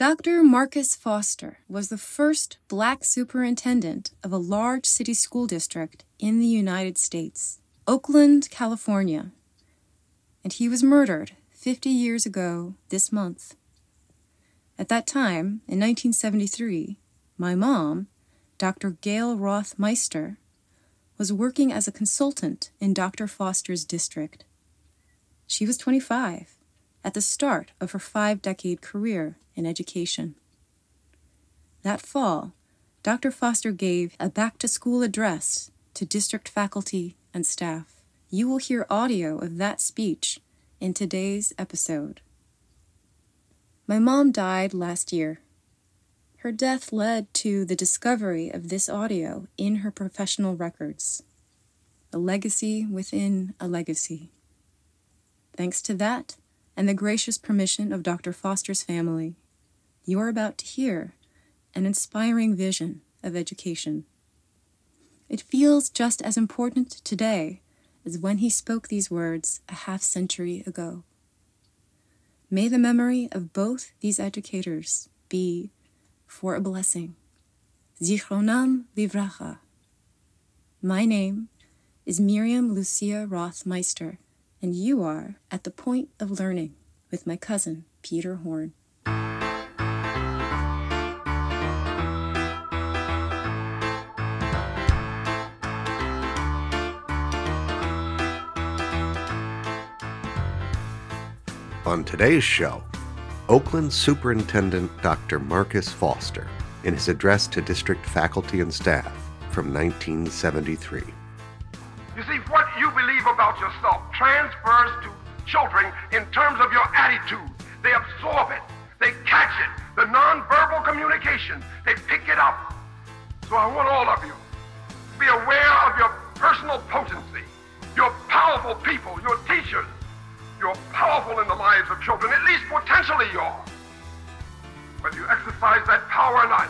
Dr. Marcus Foster was the first black superintendent of a large city school district in the United States, Oakland, California, and he was murdered 50 years ago this month. At that time, in 1973, my mom, Dr. Gail Roth Meister, was working as a consultant in Dr. Foster's district. She was 25 at the start of her five decade career in education. That fall, Dr. Foster gave a back to school address to district faculty and staff. You will hear audio of that speech in today's episode. My mom died last year. Her death led to the discovery of this audio in her professional records. A legacy within a legacy. Thanks to that and the gracious permission of Dr. Foster's family, you are about to hear an inspiring vision of education. It feels just as important today as when he spoke these words a half century ago. May the memory of both these educators be for a blessing. Zichronam Livracha. My name is Miriam Lucia Roth Meister, and you are at the point of learning with my cousin Peter Horn. On today's show, Oakland Superintendent Dr. Marcus Foster in his address to district faculty and staff from 1973. Believe about yourself transfers to children in terms of your attitude. They absorb it, they catch it. The nonverbal communication, they pick it up. So I want all of you to be aware of your personal potency. You're powerful people, your teachers, you're powerful in the lives of children, at least potentially you are. Whether you exercise that power or not,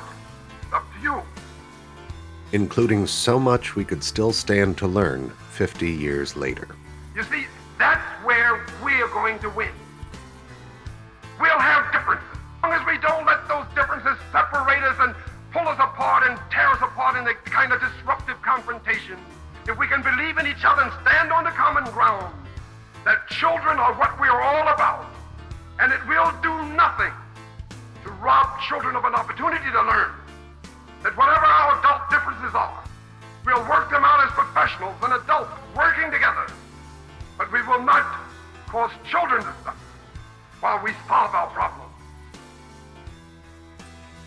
it's up to you. Including so much we could still stand to learn 50 years later. You see, that's where we're going to win. We'll have differences. As long as we don't let those differences separate us and pull us apart and tear us apart in the kind of disruptive confrontation, if we can believe in each other and stand on the common ground, that children are what we are all about, and it will do nothing to rob children of an opportunity to learn. That whatever our adult differences are, we'll work them out as professionals and adults working together. But we will not cause children to suffer while we solve our problems.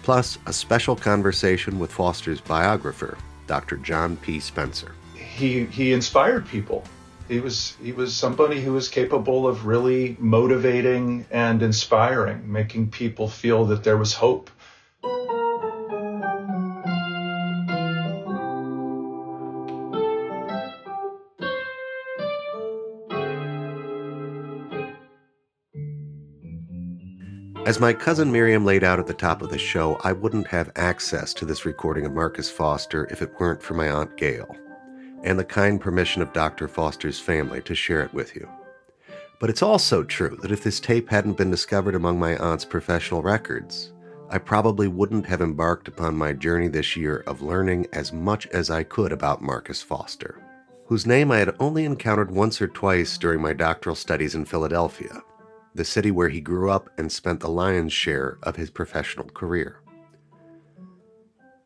Plus, a special conversation with Foster's biographer, Dr. John P. Spencer. He, he inspired people he was he was somebody who was capable of really motivating and inspiring, making people feel that there was hope. As my cousin Miriam laid out at the top of the show, I wouldn't have access to this recording of Marcus Foster if it weren't for my Aunt Gail and the kind permission of Dr. Foster's family to share it with you. But it's also true that if this tape hadn't been discovered among my aunt's professional records, I probably wouldn't have embarked upon my journey this year of learning as much as I could about Marcus Foster, whose name I had only encountered once or twice during my doctoral studies in Philadelphia, the city where he grew up and spent the lion's share of his professional career.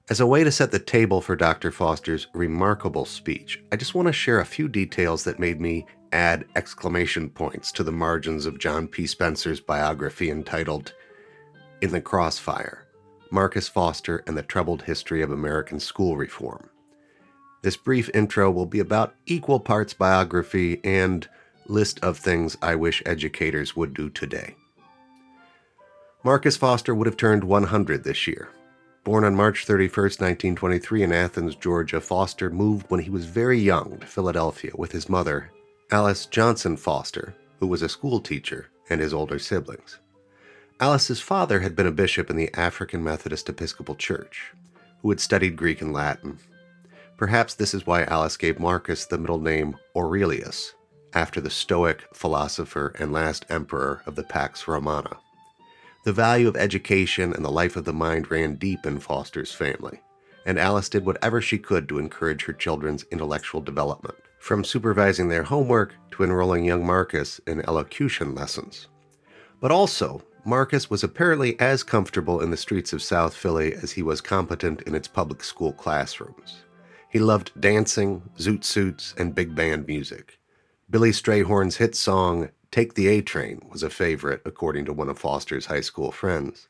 As a way to set the table for Dr. Foster's remarkable speech, I just want to share a few details that made me add exclamation points to the margins of John P. Spencer's biography entitled In the Crossfire Marcus Foster and the Troubled History of American School Reform. This brief intro will be about equal parts biography and list of things I wish educators would do today. Marcus Foster would have turned 100 this year. Born on March 31, 1923, in Athens, Georgia, Foster moved when he was very young to Philadelphia with his mother, Alice Johnson Foster, who was a school teacher, and his older siblings. Alice's father had been a bishop in the African Methodist Episcopal Church, who had studied Greek and Latin. Perhaps this is why Alice gave Marcus the middle name Aurelius, after the Stoic philosopher and last emperor of the Pax Romana. The value of education and the life of the mind ran deep in Foster's family, and Alice did whatever she could to encourage her children's intellectual development, from supervising their homework to enrolling young Marcus in elocution lessons. But also, Marcus was apparently as comfortable in the streets of South Philly as he was competent in its public school classrooms. He loved dancing, zoot suits, and big band music. Billy Strayhorn's hit song, Take the A Train, was a favorite, according to one of Foster's high school friends.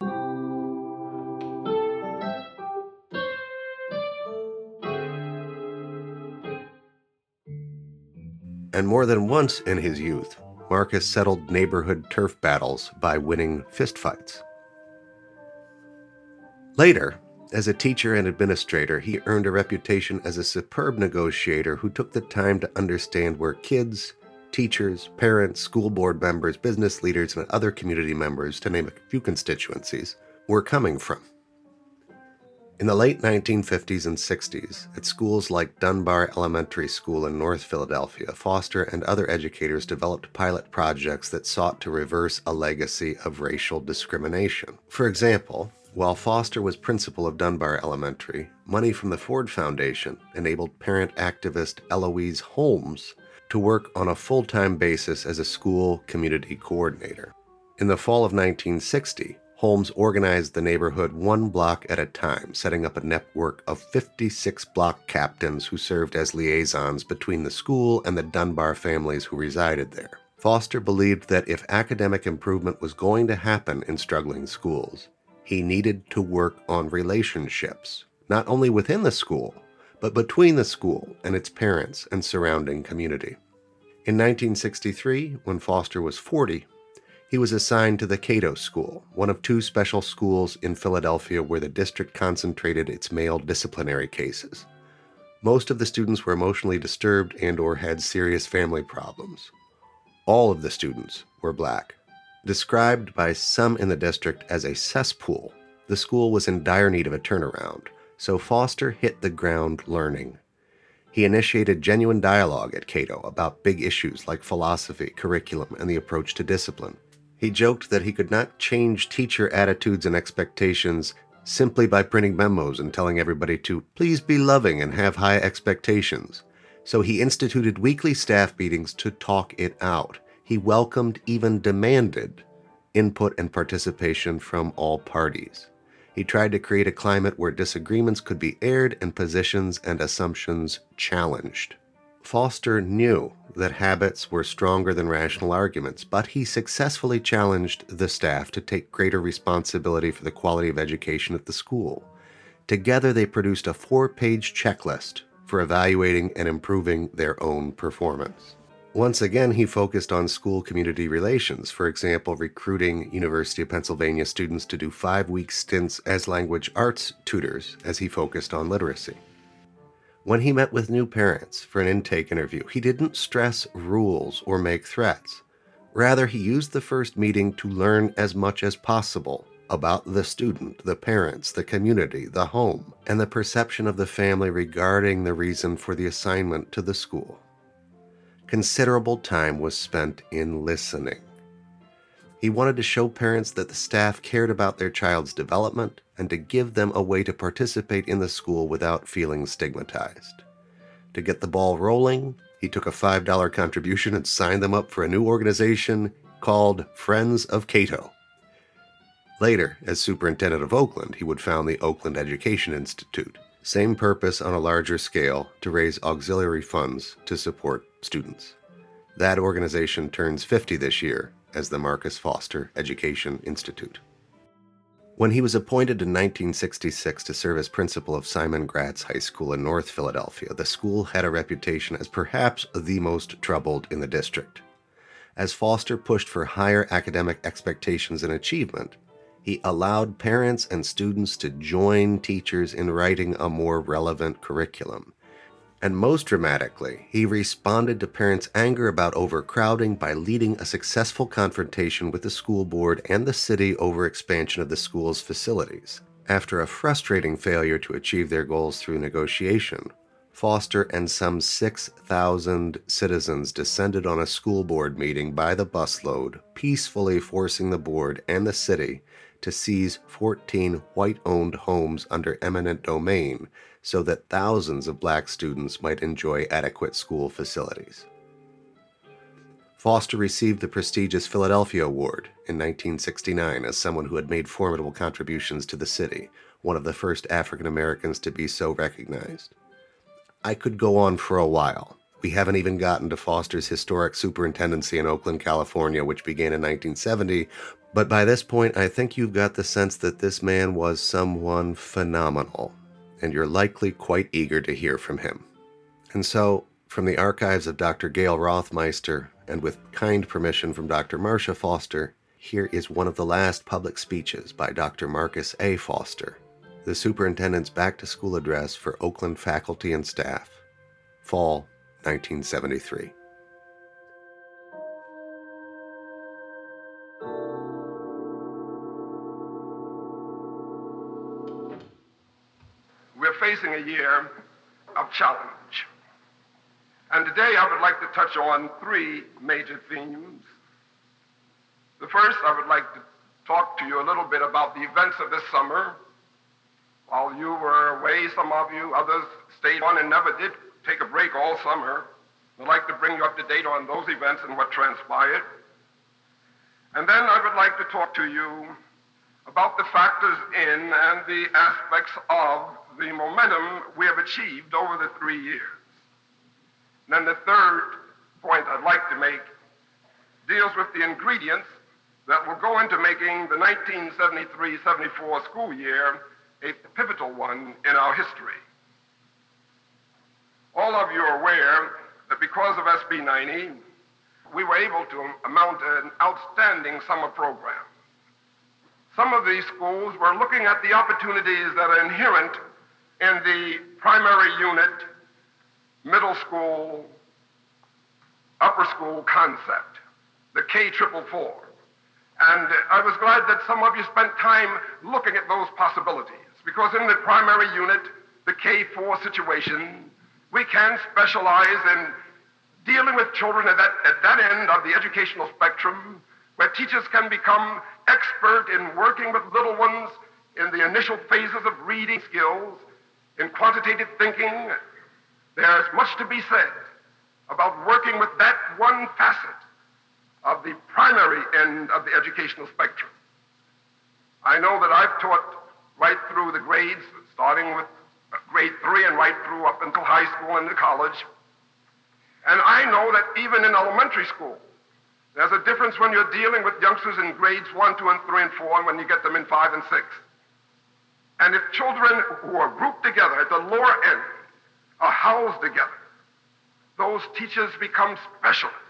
And more than once in his youth, Marcus settled neighborhood turf battles by winning fistfights. Later, as a teacher and administrator, he earned a reputation as a superb negotiator who took the time to understand where kids, teachers, parents, school board members, business leaders, and other community members, to name a few constituencies, were coming from. In the late 1950s and 60s, at schools like Dunbar Elementary School in North Philadelphia, Foster and other educators developed pilot projects that sought to reverse a legacy of racial discrimination. For example, while Foster was principal of Dunbar Elementary, money from the Ford Foundation enabled parent activist Eloise Holmes to work on a full time basis as a school community coordinator. In the fall of 1960, Holmes organized the neighborhood one block at a time, setting up a network of 56 block captains who served as liaisons between the school and the Dunbar families who resided there. Foster believed that if academic improvement was going to happen in struggling schools, he needed to work on relationships, not only within the school, but between the school and its parents and surrounding community. In 1963, when Foster was 40, he was assigned to the Catto School, one of two special schools in Philadelphia where the district concentrated its male disciplinary cases. Most of the students were emotionally disturbed and or had serious family problems. All of the students were black. Described by some in the district as a cesspool, the school was in dire need of a turnaround, so Foster hit the ground learning. He initiated genuine dialogue at Catto about big issues like philosophy, curriculum, and the approach to discipline. He joked that he could not change teacher attitudes and expectations simply by printing memos and telling everybody to please be loving and have high expectations. So he instituted weekly staff meetings to talk it out. He welcomed, even demanded, input and participation from all parties. He tried to create a climate where disagreements could be aired and positions and assumptions challenged. Foster knew that habits were stronger than rational arguments, but he successfully challenged the staff to take greater responsibility for the quality of education at the school. Together, they produced a four page checklist for evaluating and improving their own performance. Once again, he focused on school community relations, for example, recruiting University of Pennsylvania students to do five week stints as language arts tutors as he focused on literacy. When he met with new parents for an intake interview, he didn't stress rules or make threats. Rather, he used the first meeting to learn as much as possible about the student, the parents, the community, the home, and the perception of the family regarding the reason for the assignment to the school. Considerable time was spent in listening. He wanted to show parents that the staff cared about their child's development and to give them a way to participate in the school without feeling stigmatized. To get the ball rolling, he took a $5 contribution and signed them up for a new organization called Friends of Catto. Later, as superintendent of Oakland, he would found the Oakland Education Institute. Same purpose on a larger scale to raise auxiliary funds to support students. That organization turns 50 this year as the Marcus Foster Education Institute. When he was appointed in 1966 to serve as principal of Simon Gratz High School in North Philadelphia, the school had a reputation as perhaps the most troubled in the district. As Foster pushed for higher academic expectations and achievement, he allowed parents and students to join teachers in writing a more relevant curriculum and most dramatically, he responded to parents' anger about overcrowding by leading a successful confrontation with the school board and the city over expansion of the school's facilities. After a frustrating failure to achieve their goals through negotiation, Foster and some 6,000 citizens descended on a school board meeting by the busload, peacefully forcing the board and the city to seize 14 white owned homes under eminent domain so that thousands of black students might enjoy adequate school facilities. Foster received the prestigious Philadelphia Award in 1969 as someone who had made formidable contributions to the city, one of the first African Americans to be so recognized. I could go on for a while. We haven't even gotten to Foster's historic superintendency in Oakland, California, which began in 1970, but by this point, I think you've got the sense that this man was someone phenomenal, and you're likely quite eager to hear from him. And so, from the archives of Dr. Gail Roth Meister, and with kind permission from Dr. Marcia Foster, here is one of the last public speeches by Dr. Marcus A. Foster, the superintendent's back to school address for Oakland faculty and staff, fall 1973. Facing a year of challenge. And today I would like to touch on three major themes. The first, I would like to talk to you a little bit about the events of this summer. While you were away, some of you, others stayed on and never did take a break all summer. I'd like to bring you up to date on those events and what transpired. And then I would like to talk to you about the factors in and the aspects of the momentum we have achieved over the three years. And then the third point I'd like to make deals with the ingredients that will go into making the 1973-74 school year a pivotal one in our history. All of you are aware that because of SB 90, we were able to mount an outstanding summer program. Some of these schools were looking at the opportunities that are inherent in the primary unit middle school, upper school concept, the K triple four. And I was glad that some of you spent time looking at those possibilities because in the primary unit, the K4 situation, we can specialize in dealing with children at that, at that end of the educational spectrum where teachers can become expert in working with little ones in the initial phases of reading skills, in quantitative thinking, there's much to be said about working with that one facet of the primary end of the educational spectrum. I know that I've taught right through the grades, starting with grade three and right through up until high school and to college. And I know that even in elementary school, there's a difference when you're dealing with youngsters in grades one, two, and three, and four, and when you get them in five and six. And if children who are grouped together at the lower end are housed together. Those teachers become specialists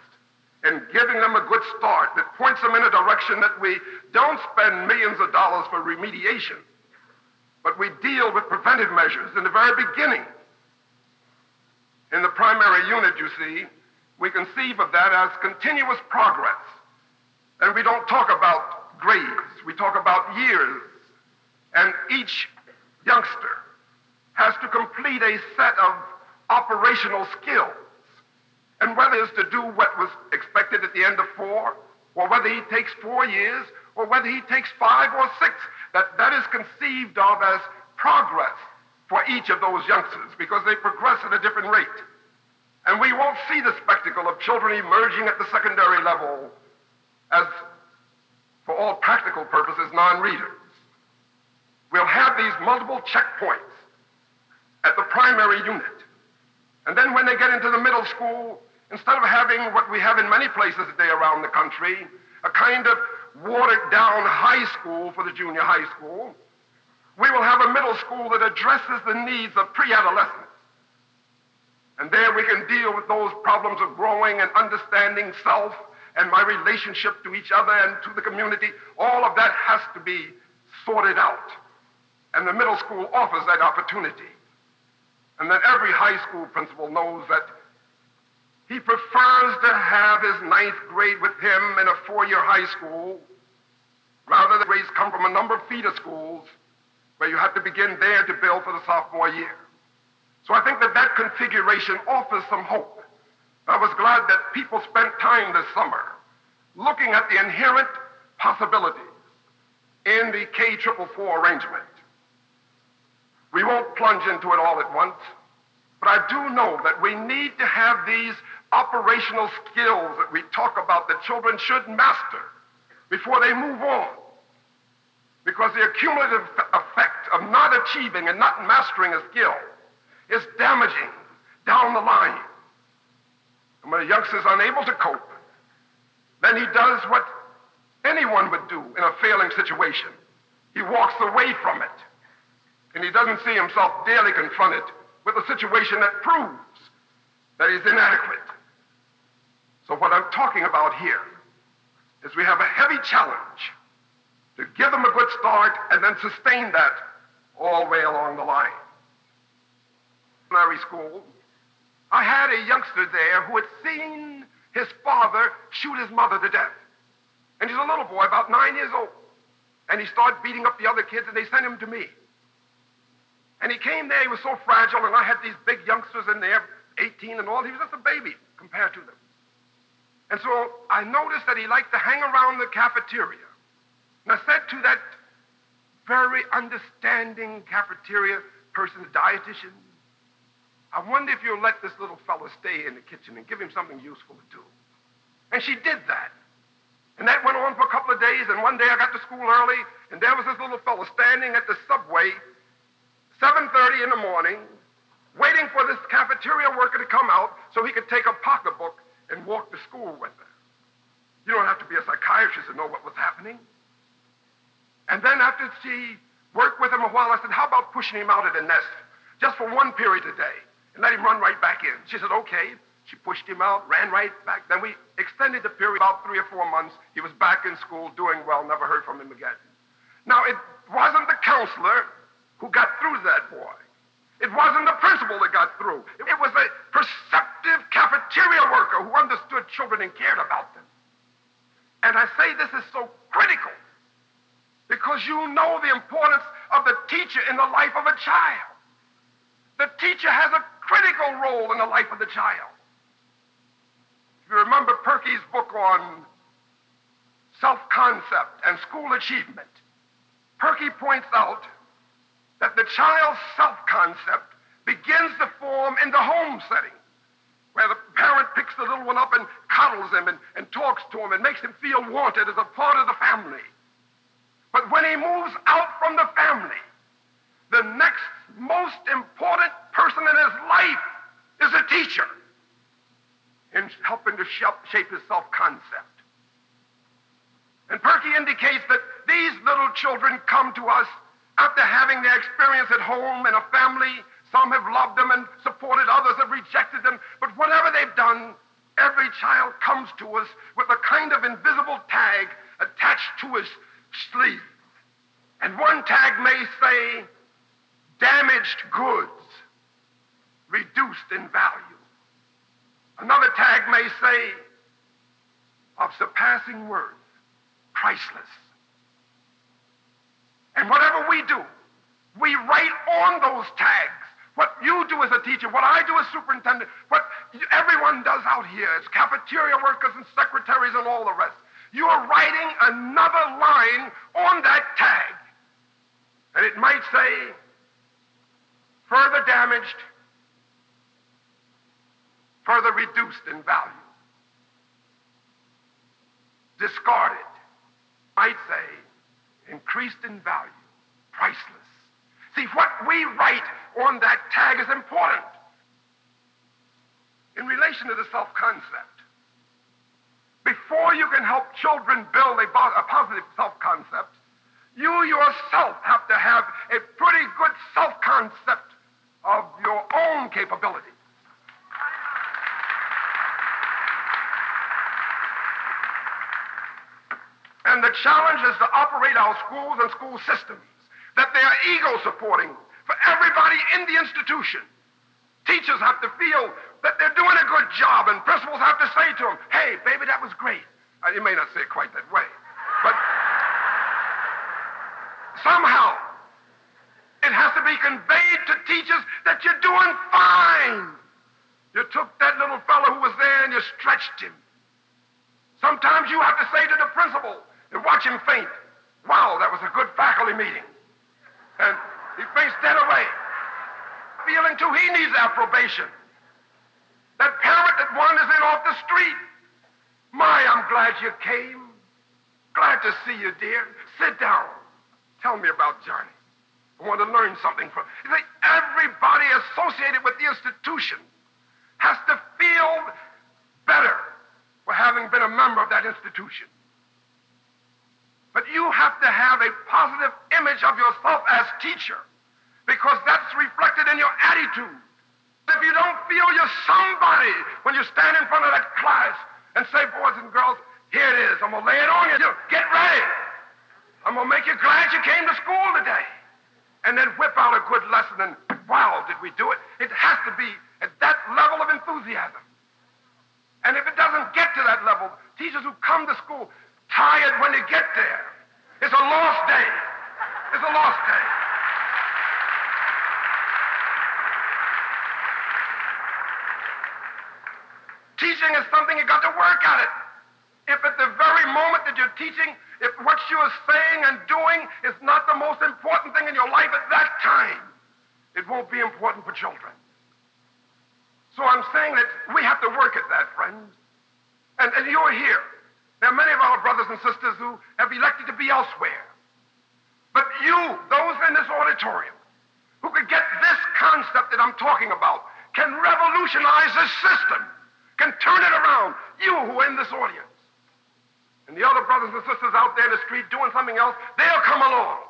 in giving them a good start that points them in a direction that we don't spend millions of dollars for remediation, but we deal with preventive measures in the very beginning. In the primary unit, you see, we conceive of that as continuous progress. And we don't talk about grades, we talk about years. And each youngster has to complete a set of operational skills. And whether it's to do what was expected at the end of four, or whether he takes four years, or whether he takes five or six, that, that is conceived of as progress for each of those youngsters because they progress at a different rate. And we won't see the spectacle of children emerging at the secondary level as, for all practical purposes, non readers. We'll have these multiple checkpoints at the primary unit. And then when they get into the middle school, instead of having what we have in many places today around the country, a kind of watered down high school for the junior high school, we will have a middle school that addresses the needs of pre adolescents. And there we can deal with those problems of growing and understanding self and my relationship to each other and to the community. All of that has to be sorted out. And the middle school offers that opportunity and that every high school principal knows that he prefers to have his ninth grade with him in a four-year high school rather than grades come from a number of feeder schools where you have to begin there to build for the sophomore year. So I think that that configuration offers some hope. I was glad that people spent time this summer looking at the inherent possibilities in the K444 arrangement. We won't plunge into it all at once, but I do know that we need to have these operational skills that we talk about that children should master before they move on. Because the accumulative effect of not achieving and not mastering a skill is damaging down the line. And when a youngster is unable to cope, then he does what anyone would do in a failing situation. He walks away from it. And he doesn't see himself daily confronted with a situation that proves that he's inadequate. So, what I'm talking about here is we have a heavy challenge to give them a good start and then sustain that all the way along the line. Primary school, I had a youngster there who had seen his father shoot his mother to death. And he's a little boy, about nine years old. And he started beating up the other kids, and they sent him to me. And he came there, he was so fragile, and I had these big youngsters in there, 18 and all. He was just a baby compared to them. And so I noticed that he liked to hang around the cafeteria. And I said to that very understanding cafeteria person's dietitian, I wonder if you'll let this little fellow stay in the kitchen and give him something useful to do. And she did that. And that went on for a couple of days, and one day I got to school early, and there was this little fellow standing at the subway, 7.30 in the morning, waiting for this cafeteria worker to come out so he could take a pocketbook and walk to school with her. You don't have to be a psychiatrist to know what was happening. And then after she worked with him a while, I said, how about pushing him out of the nest just for one period a day and let him run right back in? She said, okay. She pushed him out, ran right back. Then we extended the period about three or four months. He was back in school, doing well, never heard from him again. Now, it wasn't the counselor who got through that boy. It wasn't the principal that got through. It was a perceptive cafeteria worker who understood children and cared about them. And I say this is so critical because you know the importance of the teacher in the life of a child. The teacher has a critical role in the life of the child. If you remember Purkey's book on self concept and school achievement, Purkey points out that the child's self concept begins to form in the home setting, where the parent picks the little one up and coddles him and, and talks to him and makes him feel wanted as a part of the family. But when he moves out from the family, the next most important person in his life is a teacher in helping to shape his self concept. And Purkey indicates that these little children come to us after having their experience at home in a family, some have loved them and supported, others have rejected them. But whatever they've done, every child comes to us with a kind of invisible tag attached to his sleeve. And one tag may say, damaged goods, reduced in value. Another tag may say, of surpassing worth, priceless. And whatever we do, we write on those tags. What you do as a teacher, what I do as superintendent, what everyone does out here as cafeteria workers and secretaries and all the rest. You are writing another line on that tag. And it might say, further damaged, further reduced in value, discarded, might say, increased in value, priceless. See, what we write on that tag is important in relation to the self concept. Before you can help children build a, a positive self concept, you yourself have to have a pretty good self concept of your own capability. And the challenge is to operate our schools and school systems, that they are ego supporting for everybody in the institution. Teachers have to feel that they're doing a good job, and principals have to say to them, hey, baby, that was great. Uh, you may not say it quite that way, but somehow It has to be conveyed to teachers that you're doing fine. You took that little fellow who was there and you stretched him. Sometimes you have to say to the principal and watch him faint, wow, that was a good faculty meeting. And he faints dead away. Feeling too, he needs approbation. That parent that wanders in off the street. My, I'm glad you came. Glad to see you, dear. Sit down. Tell me about Johnny. I want to learn something from. You see, everybody associated with the institution has to feel better for having been a member of that institution. But you have to have a positive image of yourself as teacher because that's reflected in your attitude. If you don't feel you're somebody when you stand in front of that class and say, boys and girls, here it is. I'm going to lay it on you. Get ready. I'm going to make you glad you came to school today and then whip out a good lesson and wow, did we do it? It has to be at that level of enthusiasm. And if it doesn't get to that level, teachers who come to school tired when you get there, it's a lost day. It's a lost day. Teaching is something you got to work at it. If at the very moment that you're teaching, if what you are saying and doing is not the most important thing in your life at that time, it won't be important for children. So I'm saying that we have to work at that, friends. And, and you're here. There are many of our brothers and sisters who have elected to be elsewhere. But you, those in this auditorium, who could get this concept that I'm talking about, can revolutionize this system, can turn it around. You who are in this audience. And the other brothers and sisters out there in the street doing something else, they'll come along.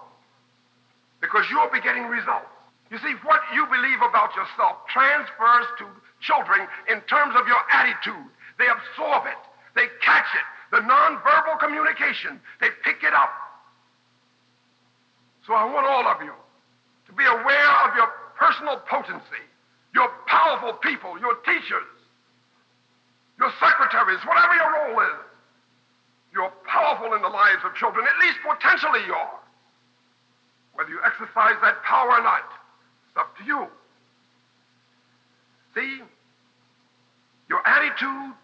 Because you'll be getting results. You see, what you believe about yourself transfers to children in terms of your attitude. They absorb it. They catch it. The nonverbal communication, they pick it up. So I want all of you to be aware of your personal potency, your powerful people, your teachers, your secretaries, whatever your role is. You're powerful in the lives of children, at least potentially you are. Whether you exercise that power or not, it's up to you. See, your attitude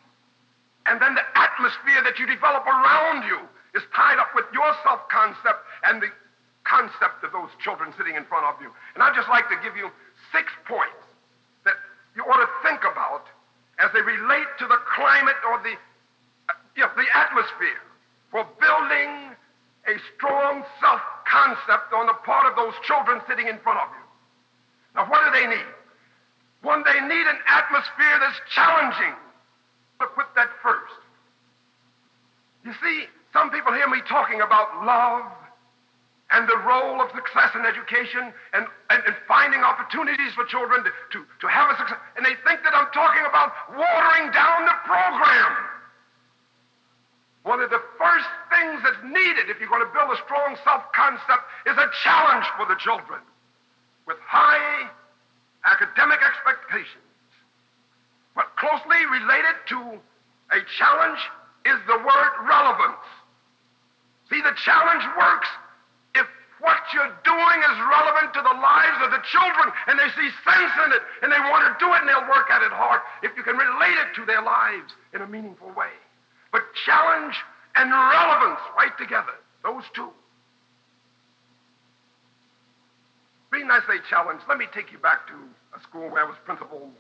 and then the atmosphere that you develop around you is tied up with your self concept and the concept of those children sitting in front of you. And I'd just like to give you six points that you ought to think about as they relate to the climate or the uh, you know, the atmosphere for building a strong self concept on the part of those children sitting in front of you. Now, what do they need? One, they need an atmosphere that's challenging. Put that first. You see, some people hear me talking about love and the role of success in education and, and, and finding opportunities for children to, to, to have a success, and they think that I'm talking about watering down the program. One of the first things that's needed if you're going to build a strong self concept is a challenge for the children with high academic expectations. Closely related to a challenge is the word relevance. See, the challenge works if what you're doing is relevant to the lives of the children and they see sense in it and they want to do it and they'll work at it hard if you can relate it to their lives in a meaningful way. But challenge and relevance right together, those two. Being I say challenge, let me take you back to a school where I was principal.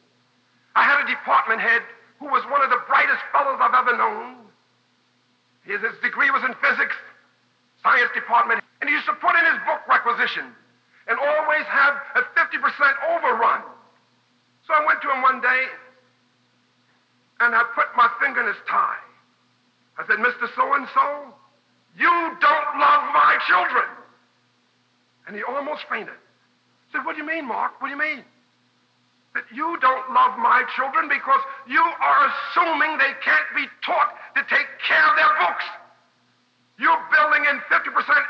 I had a department head who was one of the brightest fellows I've ever known. His, his degree was in physics, science department, and he used to put in his book requisition and always have a 50% overrun. So I went to him one day and I put my finger in his tie. I said, Mr. So and so, you don't love my children. And he almost fainted. I said, What do you mean, Mark? What do you mean? That you don't love my children because you are assuming they can't be taught to take care of their books. You're building in 50%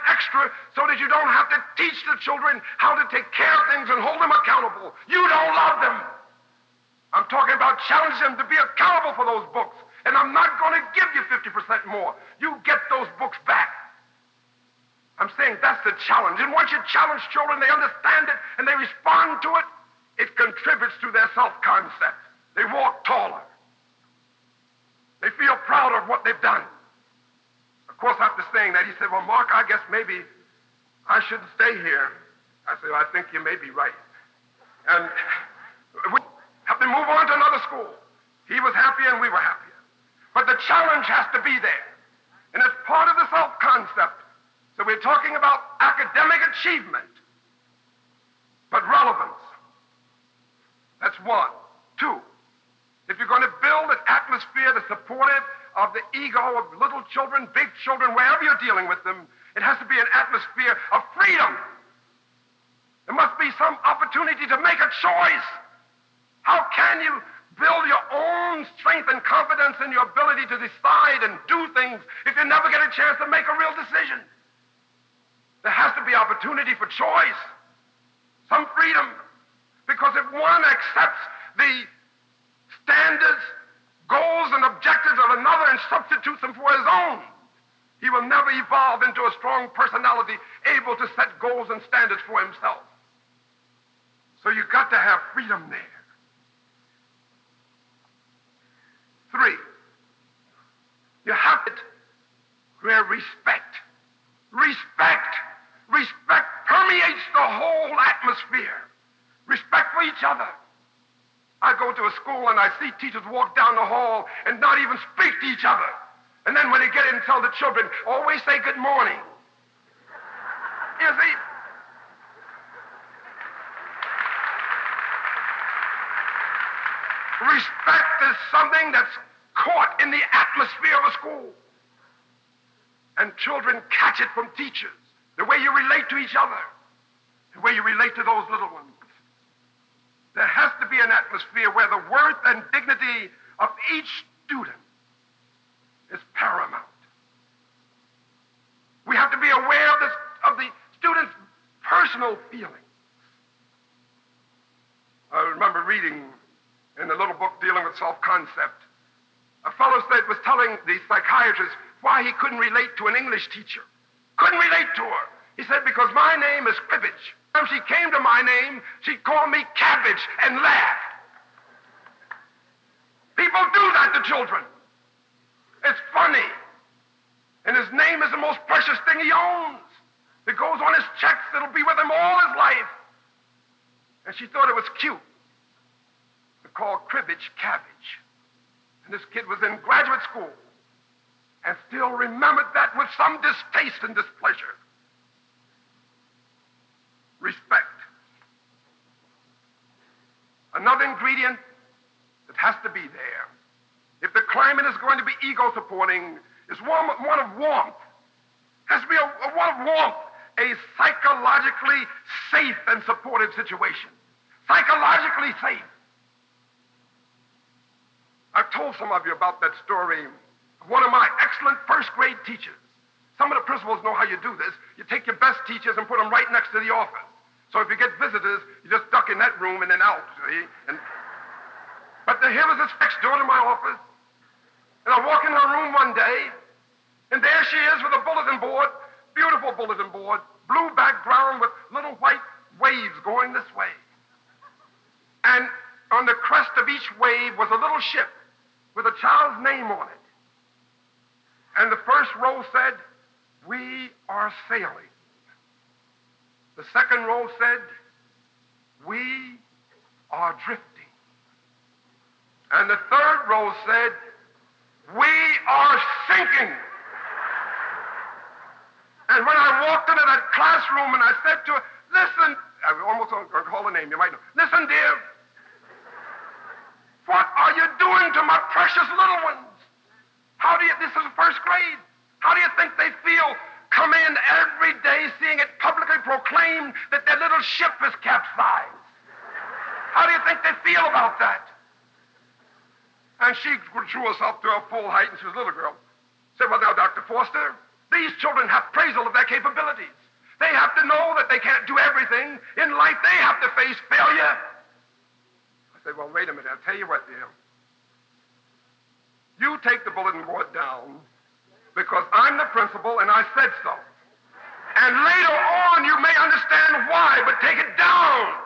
extra so that you don't have to teach the children how to take care of things and hold them accountable. You don't love them. I'm talking about challenging them to be accountable for those books and I'm not going to give you 50% more. You get those books back. I'm saying that's the challenge. And once you challenge children, they understand it and they respond to it. It contributes to their self concept. They walk taller. They feel proud of what they've done. Of course, after saying that, he said, Well, Mark, I guess maybe I shouldn't stay here. I said, well, I think you may be right. And we have to move on to another school. He was happier and we were happier. But the challenge has to be there. And it's part of the self concept. So we're talking about academic achievement, but relevance. That's one. Two, if you're going to build an atmosphere that's supportive of the ego of little children, big children, wherever you're dealing with them, it has to be an atmosphere of freedom. There must be some opportunity to make a choice. How can you build your own strength and confidence in your ability to decide and do things if you never get a chance to make a real decision? There has to be opportunity for choice, some freedom. Because if one accepts the standards, goals, and objectives of another and substitutes them for his own, he will never evolve into a strong personality able to set goals and standards for himself. So you've got to have freedom there. Three, you have it where respect, respect, respect permeates the whole atmosphere. Respect for each other. I go to a school and I see teachers walk down the hall and not even speak to each other. And then when they get in and tell the children, always say good morning. You see? Respect is something that's caught in the atmosphere of a school. And children catch it from teachers. The way you relate to each other. The way you relate to those little ones. There has to be an atmosphere where the worth and dignity of each student is paramount. We have to be aware of, this, of the student's personal feelings. I remember reading in a little book dealing with self-concept, a fellow said was telling the psychiatrist why he couldn't relate to an English teacher. Couldn't relate to her. He said, because my name is Cribbage. When she came to my name, she called me Cabbage and laughed. People do that to children. It's funny. And his name is the most precious thing he owns. It goes on his checks. It'll be with him all his life. And she thought it was cute to call cribbage cabbage. And this kid was in graduate school and still remembered that with some distaste and displeasure. Respect. Another ingredient that has to be there if the climate is going to be ego supporting, is one, one of warmth. Has to be a, a one of warmth, a psychologically safe and supportive situation. Psychologically safe. I've told some of you about that story of one of my excellent first grade teachers. Some of the principals know how you do this. You take your best teachers and put them right next to the office. So if you get visitors, you just duck in that room and then out, see? And, but here was this next door to my office. And I walk in her room one day, and there she is with a bulletin board, beautiful bulletin board, blue background with little white waves going this way. And on the crest of each wave was a little ship with a child's name on it. And the first row said, We are sailing. The second row said, We are drifting. And the third row said, we are sinking. And when I walked into that classroom and I said to her, listen, I almost going to call the name, you might know. Listen, dear, what are you doing to my precious little ones? How do you, this is first grade. How do you think they feel come in every day seeing it publicly proclaimed that their little ship is capsized? How do you think they feel about that? And she drew herself to her full height, and she was a little girl. Said, Well, now, Dr. Foster, these children have appraisal of their capabilities. They have to know that they can't do everything. In life, they have to face failure. I said, Well, wait a minute. I'll tell you what, dear. You take the bulletin board down because I'm the principal and I said so. And later on, you may understand why, but take it down.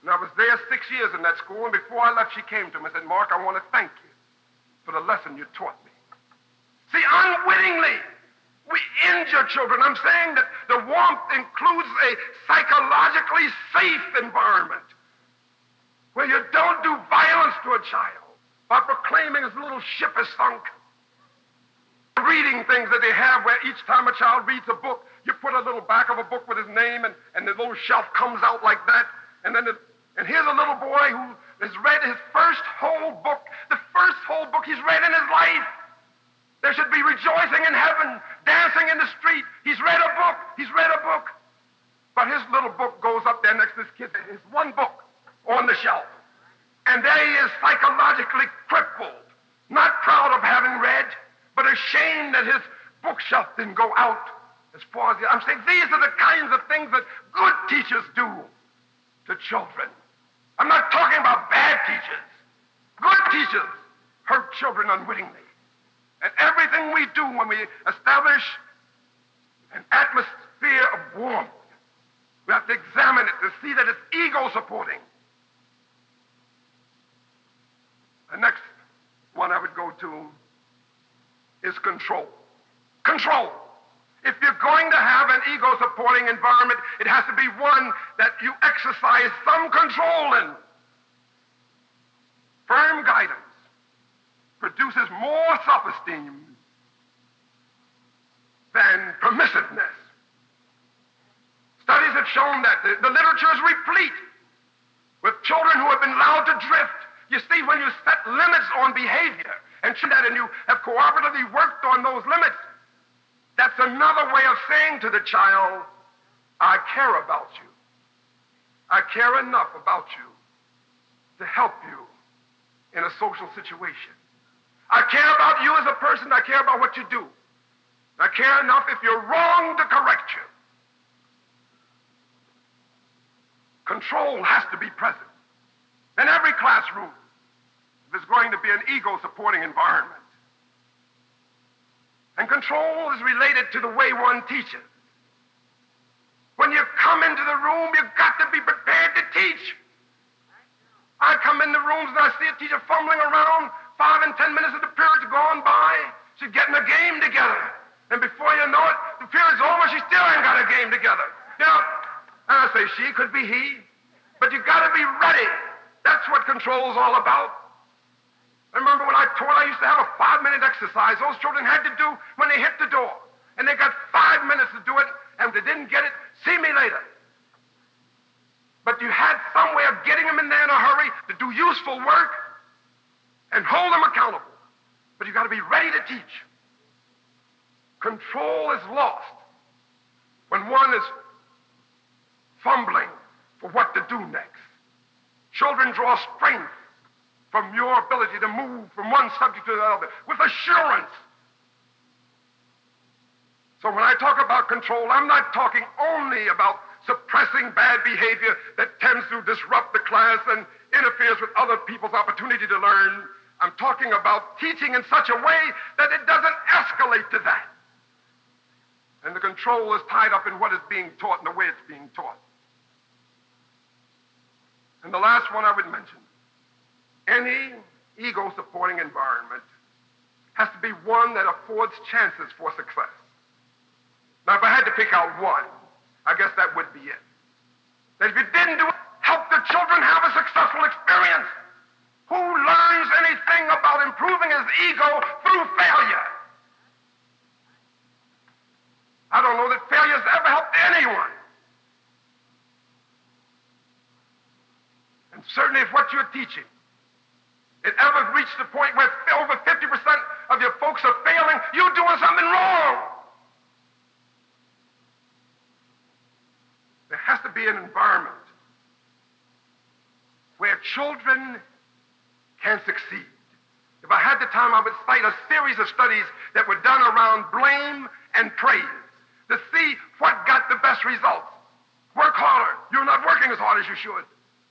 And I was there six years in that school, and before I left, she came to me and said, Mark, I want to thank you for the lesson you taught me. See, unwittingly, we injure children. I'm saying that the warmth includes a psychologically safe environment where you don't do violence to a child by proclaiming his little ship is sunk. Reading things that they have where each time a child reads a book, you put a little back of a book with his name and, and the little shelf comes out like that. And then the, and here's a little boy who has read his first whole book, the first whole book he's read in his life. There should be rejoicing in heaven, dancing in the street. He's read a book. He's read a book. But his little book goes up there next to his kid. His one book on the shelf. And there he is psychologically crippled, not proud of having read, but ashamed that his bookshelf didn't go out as far as the, I'm saying these are the kinds of things that good teachers do to children. I'm not talking about bad teachers. Good teachers hurt children unwittingly. And everything we do when we establish an atmosphere of warmth, we have to examine it to see that it's ego supporting. The next one I would go to is control. Control. If you're going to have an ego supporting environment, it has to be one that you exercise some control in. Firm guidance produces more self esteem than permissiveness. Studies have shown that the, the literature is replete with children who have been allowed to drift. You see, when you set limits on behavior and that and you have cooperatively worked on those limits, that's another way of saying to the child, I care about you. I care enough about you to help you in a social situation. I care about you as a person. I care about what you do. I care enough if you're wrong to correct you. Control has to be present in every classroom it's going to be an ego supporting environment. And control is related to the way one teaches. When you come into the room, you've got to be prepared to teach. I come in the rooms and I see a teacher fumbling around, five and ten minutes of the period's gone by. She's getting a game together. And before you know it, the period's over, she still ain't got a game together. Know, and I say she, could be he. But you got to be ready. That's what control's all about. I remember when I taught, I used to have a five minute exercise those children had to do when they hit the door. And they got five minutes to do it, and if they didn't get it, see me later. But you had some way of getting them in there in a hurry to do useful work and hold them accountable. But you got to be ready to teach. Control is lost when one is fumbling for what to do next. Children draw strength from your ability to move from one subject to the other with assurance. So when I talk about control, I'm not talking only about suppressing bad behavior that tends to disrupt the class and interferes with other people's opportunity to learn. I'm talking about teaching in such a way that it doesn't escalate to that. And the control is tied up in what is being taught and the way it's being taught. And the last one I would mention any ego supporting environment has to be one that affords chances for success. Now, if I had to pick out one, I guess that would be it. That if you didn't do it, help the children have a successful experience. Who learns anything about improving his ego through failure? I don't know that failure has ever helped anyone. And certainly if what you're teaching it ever reached the point where over 50% of your folks are failing, you're doing something wrong. There has to be an environment where children can succeed. If I had the time, I would cite a series of studies that were done around blame and praise to see what got the best results. Work harder. You're not working as hard as you should.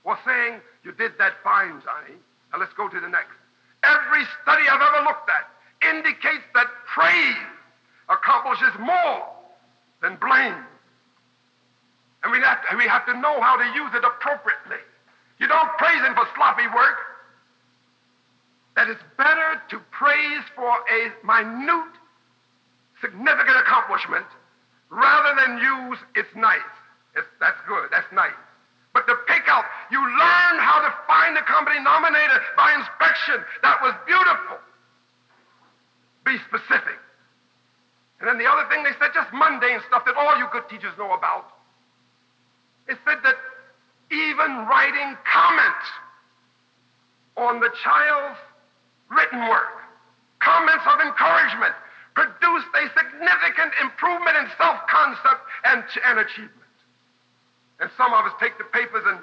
Or saying, you did that fine, Johnny. Now let's go to the next. Every study I've ever looked at indicates that praise accomplishes more than blame. And we have, to, we have to know how to use it appropriately. You don't praise him for sloppy work. That it's better to praise for a minute, significant accomplishment rather than use it's nice. It's, that's good, that's nice. You learn how to find the common denominator by inspection. That was beautiful. Be specific. And then the other thing they said, just mundane stuff that all you good teachers know about. They said that even writing comments on the child's written work, comments of encouragement, produced a significant improvement in self-concept and, and achievement. And some of us take the papers and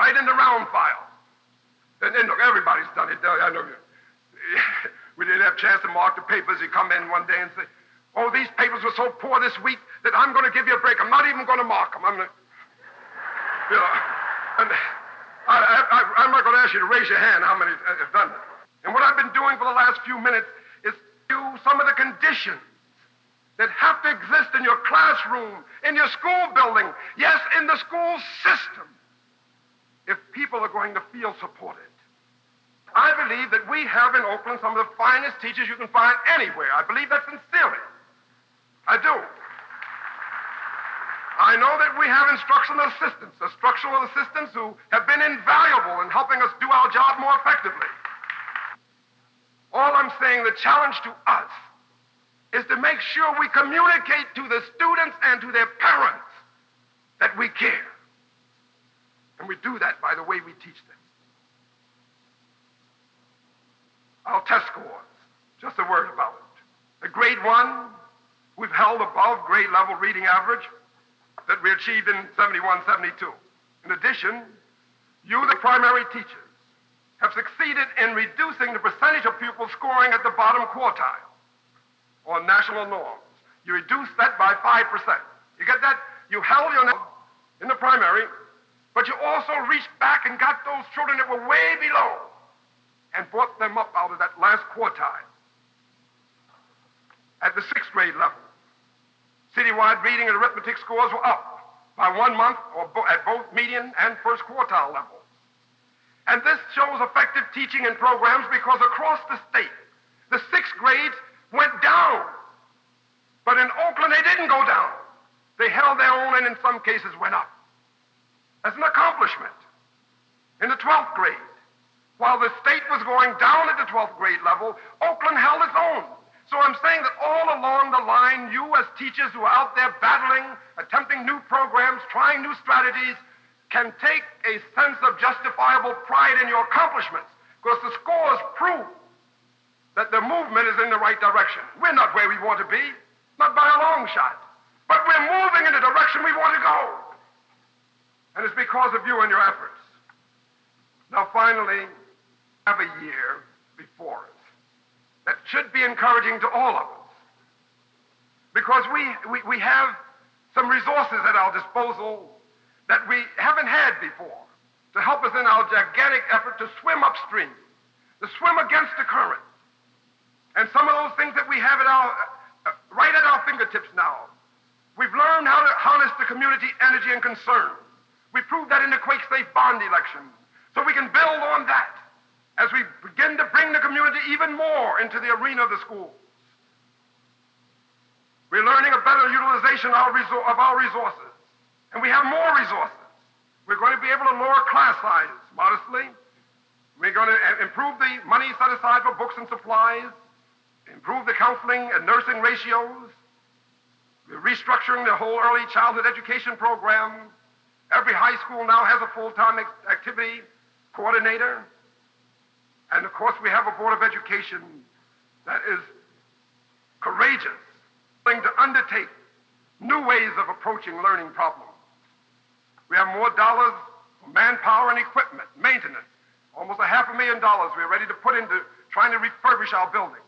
right in the round file. And, look, everybody's done it. I know you. We didn't have a chance to mark the papers. You come in one day and say, Oh, these papers were so poor this week that I'm going to give you a break. I'm not even going to mark them. I'm going to, you know, and I, am not going to ask you to raise your hand how many have done that. And what I've been doing for the last few minutes is do some of the conditions that have to exist in your classroom, in your school building, yes, in the school system, if people are going to feel supported. I believe that we have in Oakland some of the finest teachers you can find anywhere. I believe that sincerely. I do. I know that we have instructional assistants, instructional assistants who have been invaluable in helping us do our job more effectively. All I'm saying, the challenge to us is to make sure we communicate to the students and to their parents that we care. And we do that by the way we teach them. our test scores. Just a word about it. The grade one, we've held above grade level reading average that we achieved in 71, 72. In addition, you, the primary teachers, have succeeded in reducing the percentage of pupils scoring at the bottom quartile or national norms. You reduced that by 5%. You get that? You held your in the primary, but you also reached back and got those children that were way below and brought them up out of that last quartile. At the sixth grade level, citywide reading and arithmetic scores were up by one month or bo- at both median and first quartile levels. And this shows effective teaching and programs because across the state, the sixth grades went down. But in Oakland, they didn't go down. They held their own and in some cases went up. That's an accomplishment. In the 12th grade, while the state was going down at the 12th grade level, Oakland held its own. So I'm saying that all along the line, you as teachers who are out there battling, attempting new programs, trying new strategies, can take a sense of justifiable pride in your accomplishments because the scores prove that the movement is in the right direction. We're not where we want to be, not by a long shot, but we're moving in the direction we want to go. And it's because of you and your efforts. Now, finally, we have a year before us that should be encouraging to all of us. Because we, we, we have some resources at our disposal that we haven't had before to help us in our gigantic effort to swim upstream, to swim against the current. And some of those things that we have at our, uh, right at our fingertips now, we've learned how to harness the community energy and concern. We proved that in the Quake Safe bond election. So we can build on that as we begin to bring the community even more into the arena of the schools. We're learning a better utilization of our, of our resources, and we have more resources. We're going to be able to lower class sizes modestly. We're going to uh, improve the money set aside for books and supplies, improve the counseling and nursing ratios. We're restructuring the whole early childhood education program. Every high school now has a full-time activity coordinator. And of course, we have a Board of Education that is courageous, willing to undertake new ways of approaching learning problems. We have more dollars for manpower and equipment, maintenance, almost a half a million dollars we're ready to put into trying to refurbish our buildings.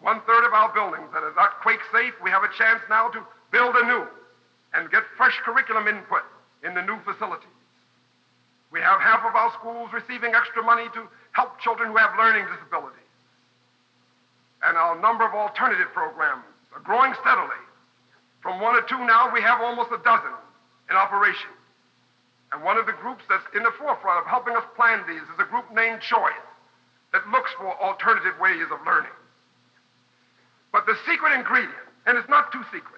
One third of our buildings that are not quake safe, we have a chance now to build anew and get fresh curriculum input in the new facilities. We have half of our schools receiving extra money to help children who have learning disabilities. And our number of alternative programs are growing steadily. From one or two now, we have almost a dozen in operation. And one of the groups that's in the forefront of helping us plan these is a group named Choice that looks for alternative ways of learning. But the secret ingredient, and it's not too secret,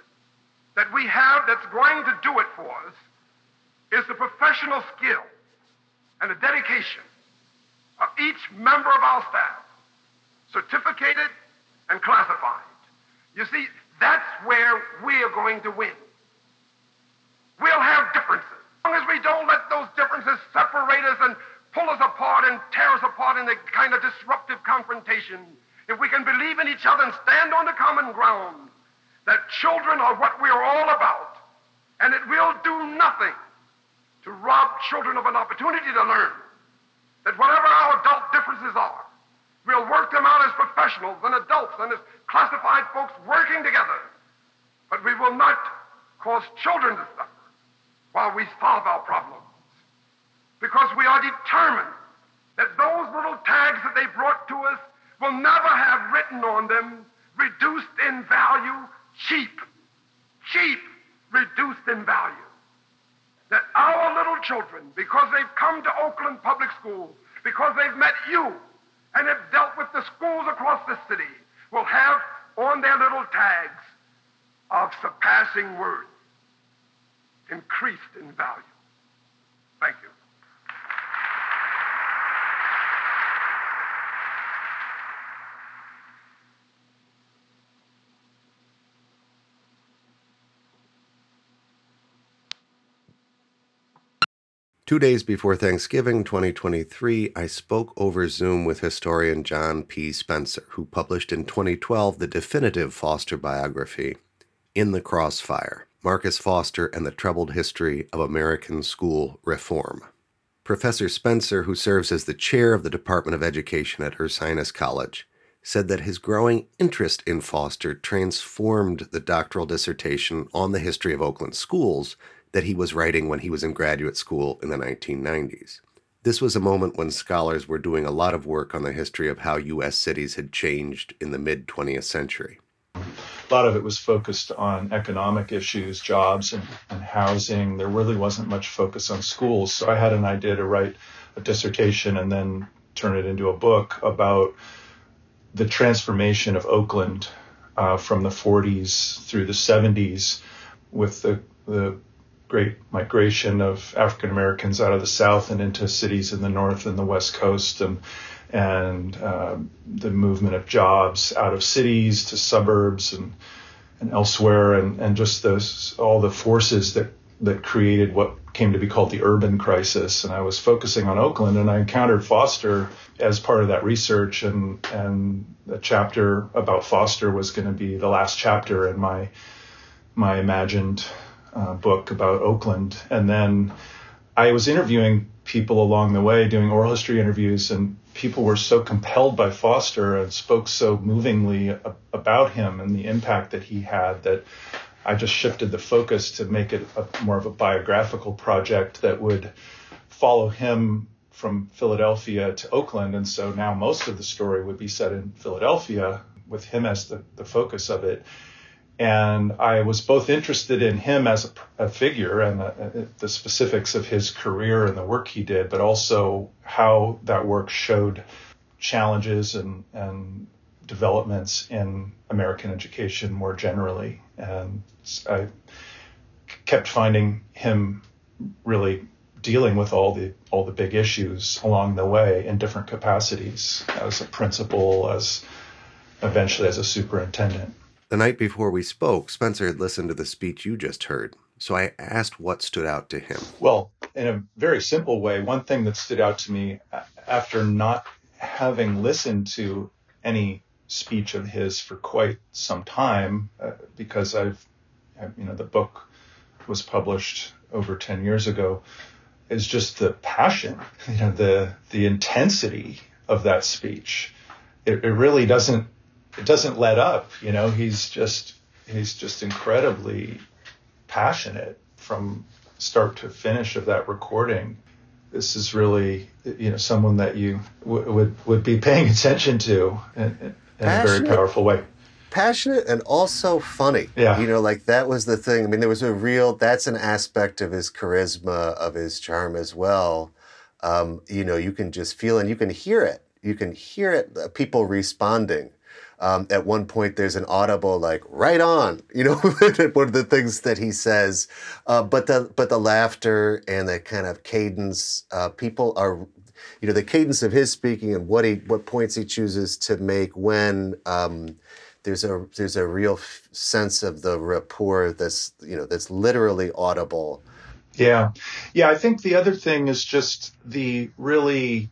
that we have that's going to do it for us is the professional skill and the dedication of each member of our staff, certificated and classified. You see, that's where we are going to win. We'll have differences. As long as we don't let those differences separate us and pull us apart and tear us apart in the kind of disruptive confrontation, if we can believe in each other and stand on the common ground that children are what we are all about, and it will do nothing to rob children of an opportunity to learn, that whatever our adult differences are, we'll work them out as professionals and adults and as classified folks working together. But we will not cause children to suffer while we solve our problems. Because we are determined that those little tags that they brought to us will never have written on them reduced in value, cheap, cheap, reduced in value. That our little children, because they've come to Oakland Public School, because they've met you and have dealt with the schools across the city, will have on their little tags of surpassing worth increased in value. Thank you. Two days before Thanksgiving 2023, I spoke over Zoom with historian John P. Spencer, who published in 2012 the definitive Foster biography, In the Crossfire Marcus Foster and the Troubled History of American School Reform. Professor Spencer, who serves as the chair of the Department of Education at Ursinus College, said that his growing interest in Foster transformed the doctoral dissertation on the history of Oakland schools that he was writing when he was in graduate school in the 1990s. This was a moment when scholars were doing a lot of work on the history of how U.S. cities had changed in the mid 20th century. A lot of it was focused on economic issues, jobs, and, and housing. There really wasn't much focus on schools. So I had an idea to write a dissertation and then turn it into a book about the transformation of Oakland uh, from the 40s through the 70s with the, the great migration of African Americans out of the South and into cities in the North and the West Coast, and and uh, the movement of jobs out of cities to suburbs and and elsewhere, and and just those all the forces that that created what came to be called the urban crisis. And I was focusing on Oakland, and I encountered Foster as part of that research, and and the chapter about Foster was going to be the last chapter in my my imagined uh, book about Oakland. And then I was interviewing people along the way, doing oral history interviews, and people were so compelled by Foster and spoke so movingly a- about him and the impact that he had that I just shifted the focus to make it a, more of a biographical project that would follow him from Philadelphia to Oakland. And so now most of the story would be set in Philadelphia with him as the, the focus of it and I was both interested in him as a, a figure and the, the, specifics of his career and the work he did, but also how that work showed challenges and, and developments in American education more generally. And I kept finding him really dealing with all the all the big issues along the way in different capacities as a principal, as eventually as a superintendent. The night before we spoke, Spencer had listened to the speech you just heard, so I asked what stood out to him. Well, in a very simple way, one thing that stood out to me after not having listened to any speech of his for quite some time, uh, because I've, you know, the book was published over 10 years ago, is just the passion, you know, the, the intensity of that speech. It, it really doesn't it doesn't let up. You know, he's just he's just incredibly passionate from start to finish of that recording. This is really you know someone that you w- would would be paying attention to in, in a very powerful way. passionate and also funny. Yeah. You know, like that was the thing. I mean, there was a real, that's an aspect of his charisma, of his charm as well. Um, you know, you can just feel and you can hear it. You can hear it, uh, people responding. Um, at one point, there's an audible like "right on," you know, one of the things that he says. Uh, but the but the laughter and the kind of cadence, uh, people are you know the cadence of his speaking and what he what points he chooses to make when um, there's a there's a real f- sense of the rapport that's you know that's literally audible. Yeah, yeah. I think the other thing is just the really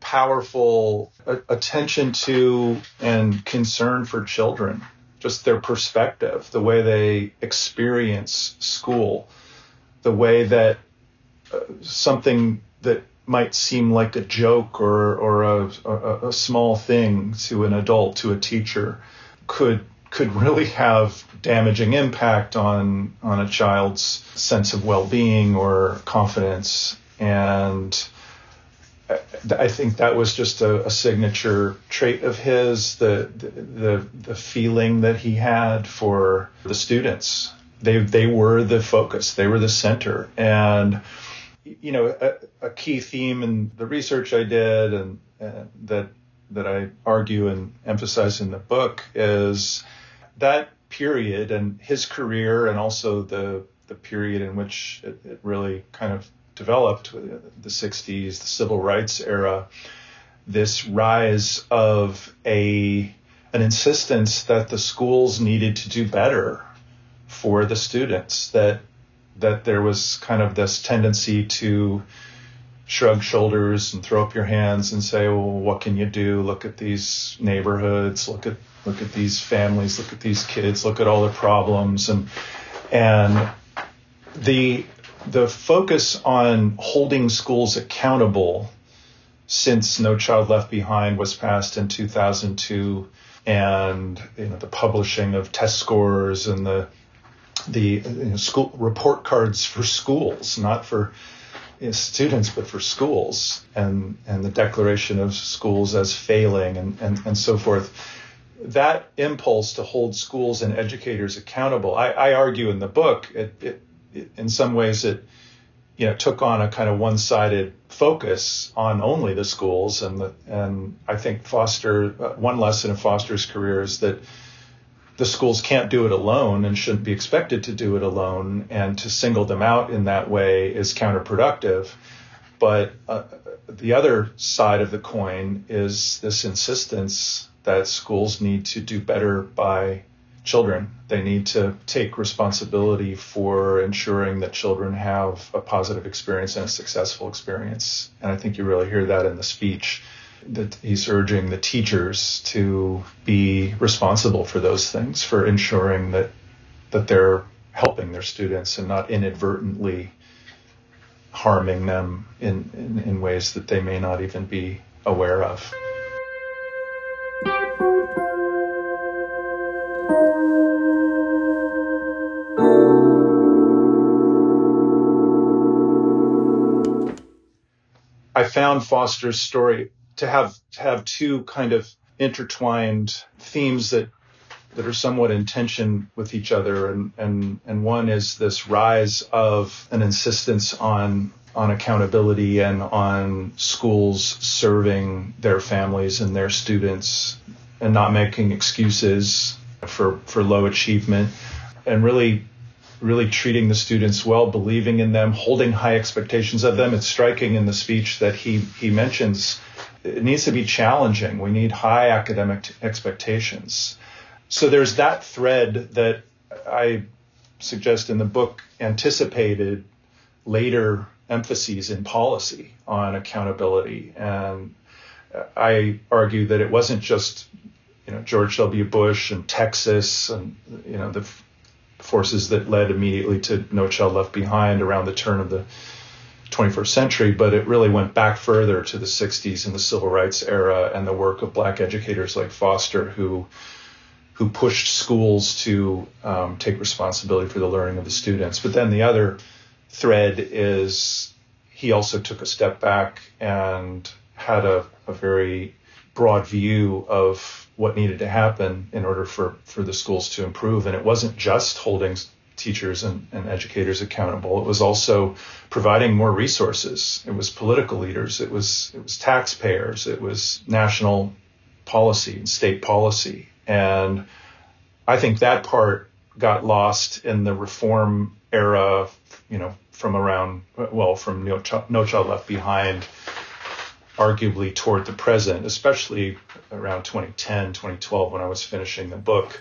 powerful attention to and concern for children, just their perspective, the way they experience school, the way that uh, something that might seem like a joke or, or a, a, a small thing to an adult, to a teacher, could could really have damaging impact on on a child's sense of well-being or confidence. And I think that was just a, a signature trait of his the, the the feeling that he had for the students. They they were the focus. They were the center. And you know a, a key theme in the research I did and, and that that I argue and emphasize in the book is that period and his career and also the the period in which it, it really kind of developed uh, the 60s the civil rights era this rise of a an insistence that the schools needed to do better for the students that that there was kind of this tendency to shrug shoulders and throw up your hands and say, "Well, what can you do? Look at these neighborhoods. Look at look at these families. Look at these kids. Look at all the problems." And and the the focus on holding schools accountable since No Child Left Behind was passed in 2002, and you know the publishing of test scores and the the you know, school report cards for schools, not for students, but for schools, and and the declaration of schools as failing, and and, and so forth. That impulse to hold schools and educators accountable, I, I argue in the book, it, it, in some ways it you know took on a kind of one-sided focus on only the schools, and the, and I think Foster uh, one lesson of Foster's career is that the schools can't do it alone and shouldn't be expected to do it alone, and to single them out in that way is counterproductive. But uh, the other side of the coin is this insistence that schools need to do better by children. They need to take responsibility for ensuring that children have a positive experience and a successful experience. And I think you really hear that in the speech that he's urging the teachers to be responsible for those things, for ensuring that that they're helping their students and not inadvertently harming them in, in, in ways that they may not even be aware of. Found Foster's story to have to have two kind of intertwined themes that that are somewhat in tension with each other. And and and one is this rise of an insistence on on accountability and on schools serving their families and their students and not making excuses for for low achievement. And really really treating the students well believing in them holding high expectations of them it's striking in the speech that he he mentions it needs to be challenging. We need high academic t- expectations. So there's that thread that I suggest in the book anticipated later emphases in policy on accountability. And I argue that it wasn't just, you know, George W. Bush and Texas and, you know, the forces that led immediately to No Child Left Behind around the turn of the 21st century, but it really went back further to the 60s and the civil rights era and the work of black educators like Foster, who who pushed schools to um, take responsibility for the learning of the students. But then the other thread is he also took a step back and had a, a very broad view of what needed to happen in order for, for the schools to improve. And it wasn't just holding teachers and, and educators accountable. It was also providing more resources. It was political leaders. It was it was taxpayers. It was national policy and state policy. And I think that part got lost in the reform era, you know, from around, well, from No Child, Left Behind, arguably toward the present, especially around 2010, 2012, when I was finishing the book.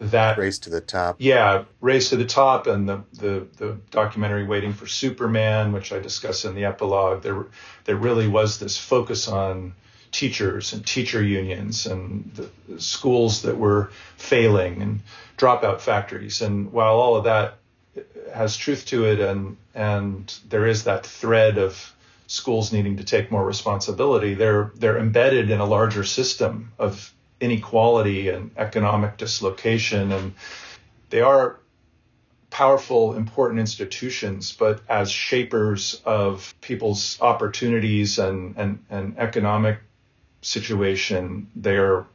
That race to the top. Yeah, race to the top, and the, the the documentary Waiting for Superman, which I discuss in the epilogue. There there really was this focus on teachers and teacher unions and the schools that were failing and dropout factories. And while all of that has truth to it and and there is that thread of schools needing to take more responsibility, they're they're embedded in a larger system of inequality and economic dislocation. And they are powerful, important institutions, but as shapers of people's opportunities and, and, and economic situation, they're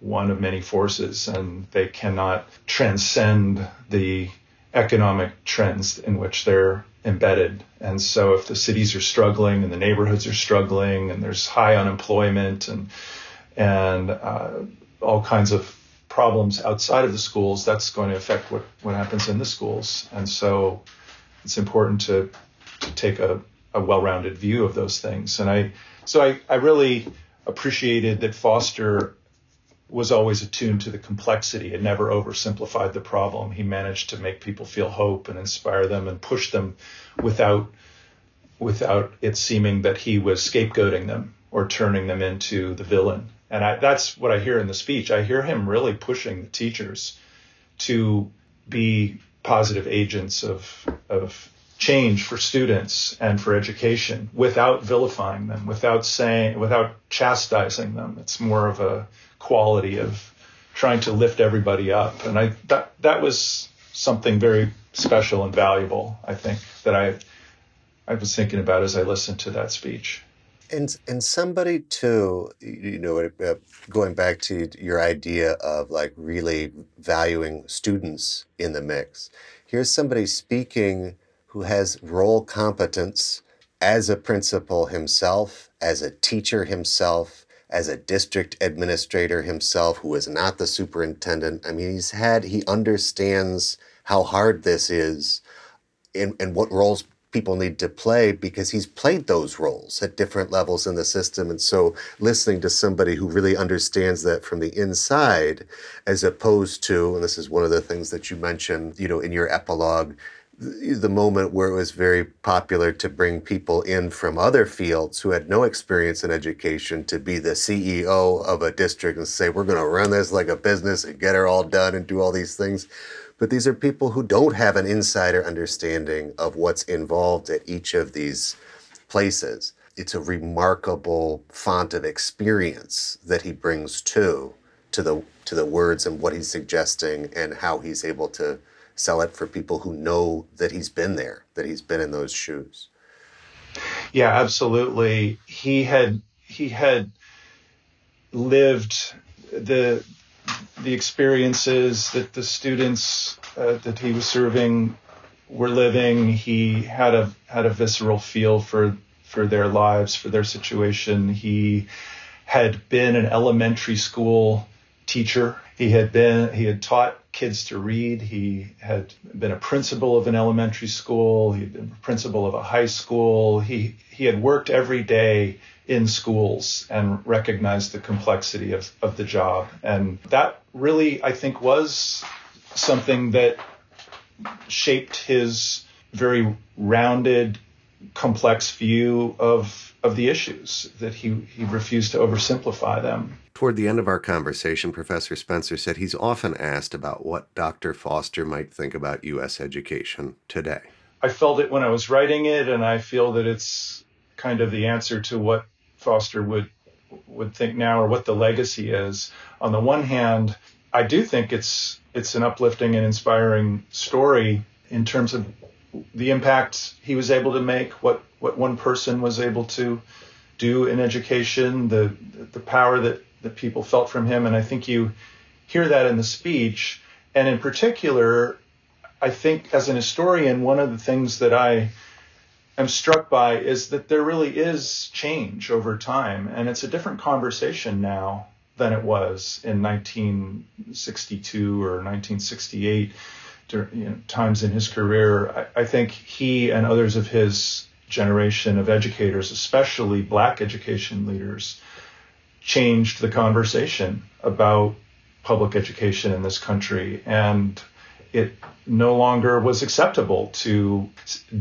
one of many forces and they cannot transcend the economic trends in which they're embedded. And so if the cities are struggling and the neighborhoods are struggling and there's high unemployment and and uh, all kinds of problems outside of the schools, that's going to affect what, what happens in the schools. And so it's important to, to take a, a well-rounded view of those things. And I so I, I really appreciated that Foster was always attuned to the complexity and never oversimplified the problem. He managed to make people feel hope and inspire them and push them without without it seeming that he was scapegoating them or turning them into the villain. And I, that's what I hear in the speech. I hear him really pushing the teachers to be positive agents of of change for students and for education without vilifying them, without saying, without chastising them. It's more of a quality of trying to lift everybody up. And I, that, that was something very special and valuable, I think, that I, I was thinking about as I listened to that speech. And and somebody too, you know, uh, going back to your idea of like really valuing students in the mix. Here's somebody speaking who has role competence as a principal himself, as a teacher himself, as a district administrator himself, who is not the superintendent. I mean, he's had, he understands how hard this is and, and what roles people need to play because he's played those roles at different levels in the system. And so listening to somebody who really understands that from the inside, as opposed to, and this is one of the things that you mentioned, you know, in your epilogue, the moment where it was very popular to bring people in from other fields who had no experience in education to be the CEO of a district and say, we're going to run this like a business and get it all done and do all these things. But these are people who don't have an insider understanding of what's involved at each of these places. It's a remarkable font of experience that he brings to to the to the words and what he's suggesting and how he's able to sell it for people who know that he's been there, that he's been in those shoes. Yeah, absolutely. He had he had lived the the experiences that the students uh, that he was serving were living. He had a had a visceral feel for for their lives, for their situation. He had been an elementary school teacher. He had been he had taught kids to read. He had been a principal of an elementary school. He had been a principal of a high school. He he had worked every day in schools and recognized the complexity of, of the job. And that really, I think, was something that shaped his very rounded, complex view of of the issues that he, he refused to oversimplify them. Toward the end of our conversation, Professor Spencer said he's often asked about what Dr. Foster might think about U.S. education today. I felt it when I was writing it, and I feel that it's kind of the answer to what Foster would would think now, or what the legacy is. On the one hand, I do think it's it's an uplifting and inspiring story in terms of the impact he was able to make, what what one person was able to do in education, the the power that that people felt from him. And I think you hear that in the speech. And in particular, I think as an historian, one of the things that I am struck by is that there really is change over time. And it's a different conversation now than it was in 1962 or 1968 you know, times in his career. I, I, think he and others of his generation of educators, especially black education leaders, changed the conversation about public education in this country. And it no longer was acceptable to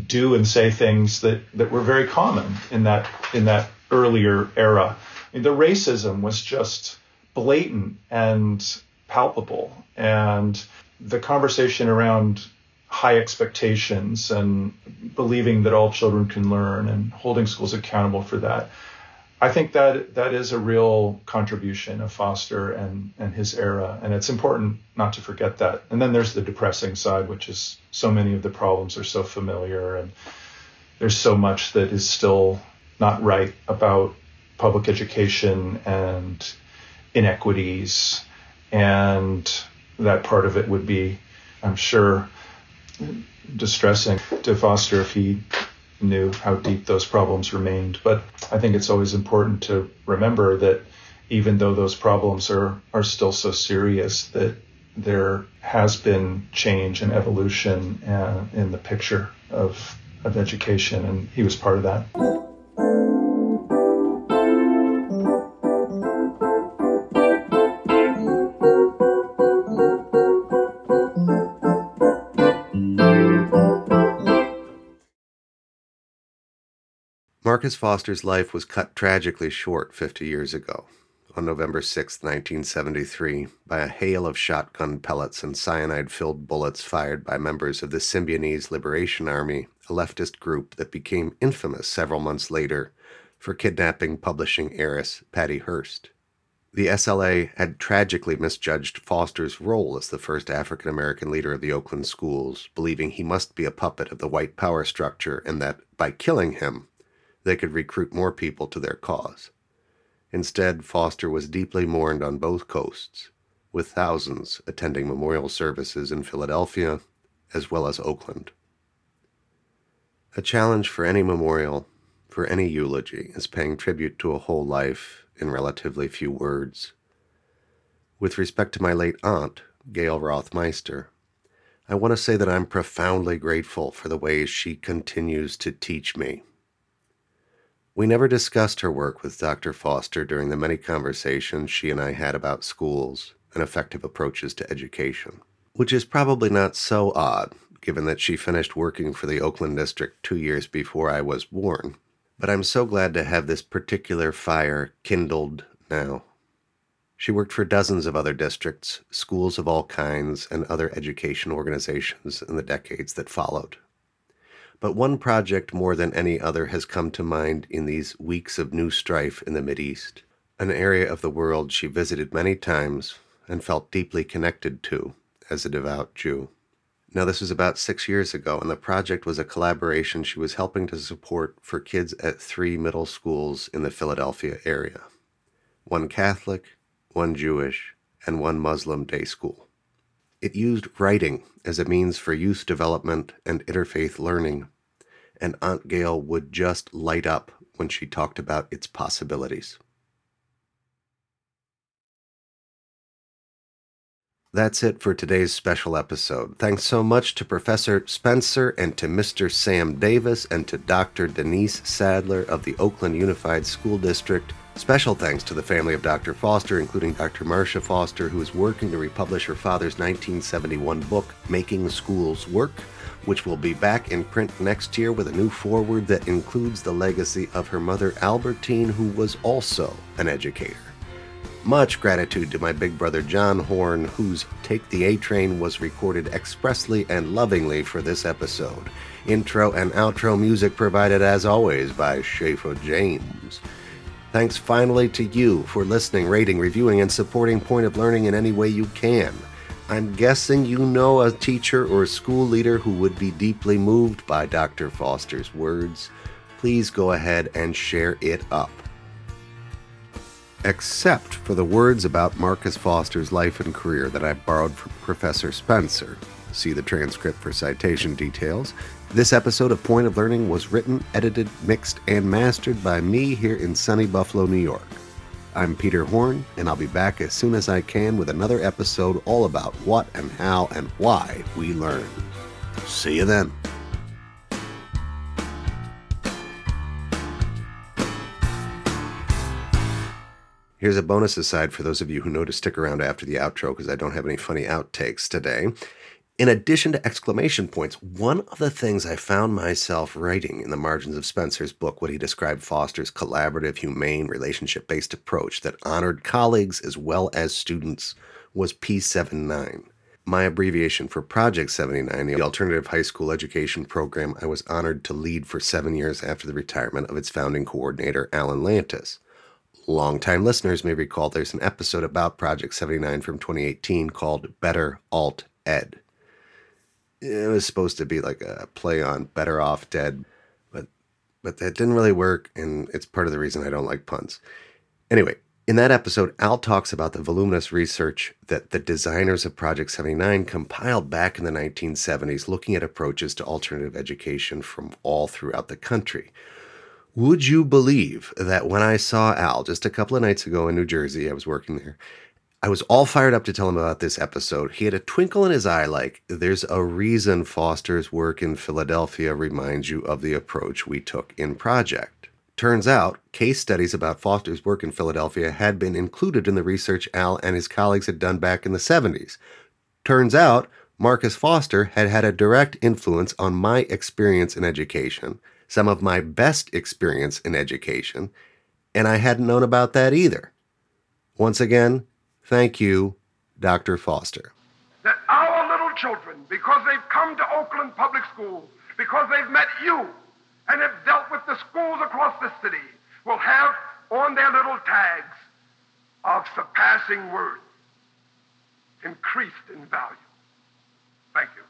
do and say things that, that were very common in that in that earlier era. I mean, the racism was just blatant and palpable. And the conversation around high expectations and believing that all children can learn and holding schools accountable for that. I think that that is a real contribution of Foster and, and his era, and it's important not to forget that. And then there's the depressing side, which is so many of the problems are so familiar, and there's so much that is still not right about public education and inequities, and that part of it would be, I'm sure, distressing to Foster if he knew how deep those problems remained. But I think it's always important to remember that even though those problems are, are still so serious, that there has been change and evolution uh, in the picture of, of education, and he was part of that. Marcus Foster's life was cut tragically short 50 years ago, on November 6, 1973, by a hail of shotgun pellets and cyanide filled bullets fired by members of the Symbionese Liberation Army, a leftist group that became infamous several months later for kidnapping publishing heiress Patty Hearst. The SLA had tragically misjudged Foster's role as the first African American leader of the Oakland schools, believing he must be a puppet of the white power structure and that by killing him, they could recruit more people to their cause. Instead, Foster was deeply mourned on both coasts, with thousands attending memorial services in Philadelphia as well as Oakland. A challenge for any memorial, for any eulogy, is paying tribute to a whole life in relatively few words. With respect to my late aunt, Gail Roth Meister, I want to say that I'm profoundly grateful for the ways she continues to teach me we never discussed her work with Dr. Foster during the many conversations she and I had about schools and effective approaches to education, which is probably not so odd given that she finished working for the Oakland District two years before I was born. But I'm so glad to have this particular fire kindled now. She worked for dozens of other districts, schools of all kinds, and other education organizations in the decades that followed. But one project more than any other has come to mind in these weeks of new strife in the Mideast, an area of the world she visited many times and felt deeply connected to as a devout Jew. Now, this was about six years ago, and the project was a collaboration she was helping to support for kids at three middle schools in the Philadelphia area one Catholic, one Jewish, and one Muslim day school. It used writing as a means for youth development and interfaith learning and Aunt Gail would just light up when she talked about its possibilities. That's it for today's special episode. Thanks so much to Professor Spencer and to Mr. Sam Davis and to Dr. Denise Sadler of the Oakland Unified School District. Special thanks to the family of Dr. Foster, including Dr. Marcia Foster, who is working to republish her father's 1971 book, Making Schools Work which will be back in print next year with a new foreword that includes the legacy of her mother Albertine, who was also an educator. Much gratitude to my big brother John Horn, whose Take the A Train was recorded expressly and lovingly for this episode. Intro and outro music provided as always by Schaefer James. Thanks finally to you for listening, rating, reviewing, and supporting Point of Learning in any way you can. I'm guessing you know a teacher or a school leader who would be deeply moved by Dr. Foster's words. Please go ahead and share it up. except for the words about Marcus Foster's life and career that I borrowed from Professor Spencer. See the transcript for citation details. This episode of Point of Learning was written, edited, mixed, and mastered by me here in sunny Buffalo, New York. I'm Peter Horn, and I'll be back as soon as I can with another episode all about what and how and why we learn. See you then. Here's a bonus aside for those of you who know to stick around after the outro because I don't have any funny outtakes today. In addition to exclamation points, one of the things I found myself writing in the margins of Spencer's book, what he described Foster's collaborative, humane, relationship based approach that honored colleagues as well as students, was P79. My abbreviation for Project 79, the alternative high school education program I was honored to lead for seven years after the retirement of its founding coordinator, Alan Lantis. Longtime listeners may recall there's an episode about Project 79 from 2018 called Better Alt Ed. It was supposed to be like a play on Better Off Dead, but but that didn't really work, and it's part of the reason I don't like puns. Anyway, in that episode, Al talks about the voluminous research that the designers of Project 79 compiled back in the 1970s looking at approaches to alternative education from all throughout the country. Would you believe that when I saw Al just a couple of nights ago in New Jersey, I was working there, I was all fired up to tell him about this episode. He had a twinkle in his eye like, there's a reason Foster's work in Philadelphia reminds you of the approach we took in Project. Turns out, case studies about Foster's work in Philadelphia had been included in the research Al and his colleagues had done back in the 70s. Turns out, Marcus Foster had had a direct influence on my experience in education some of my best experience in education, and I hadn't known about that either. Once again, thank you, Dr. Foster. That our little children, because they've come to Oakland Public Schools, because they've met you and have dealt with the schools across the city, will have on their little tags of surpassing worth increased in value. Thank you.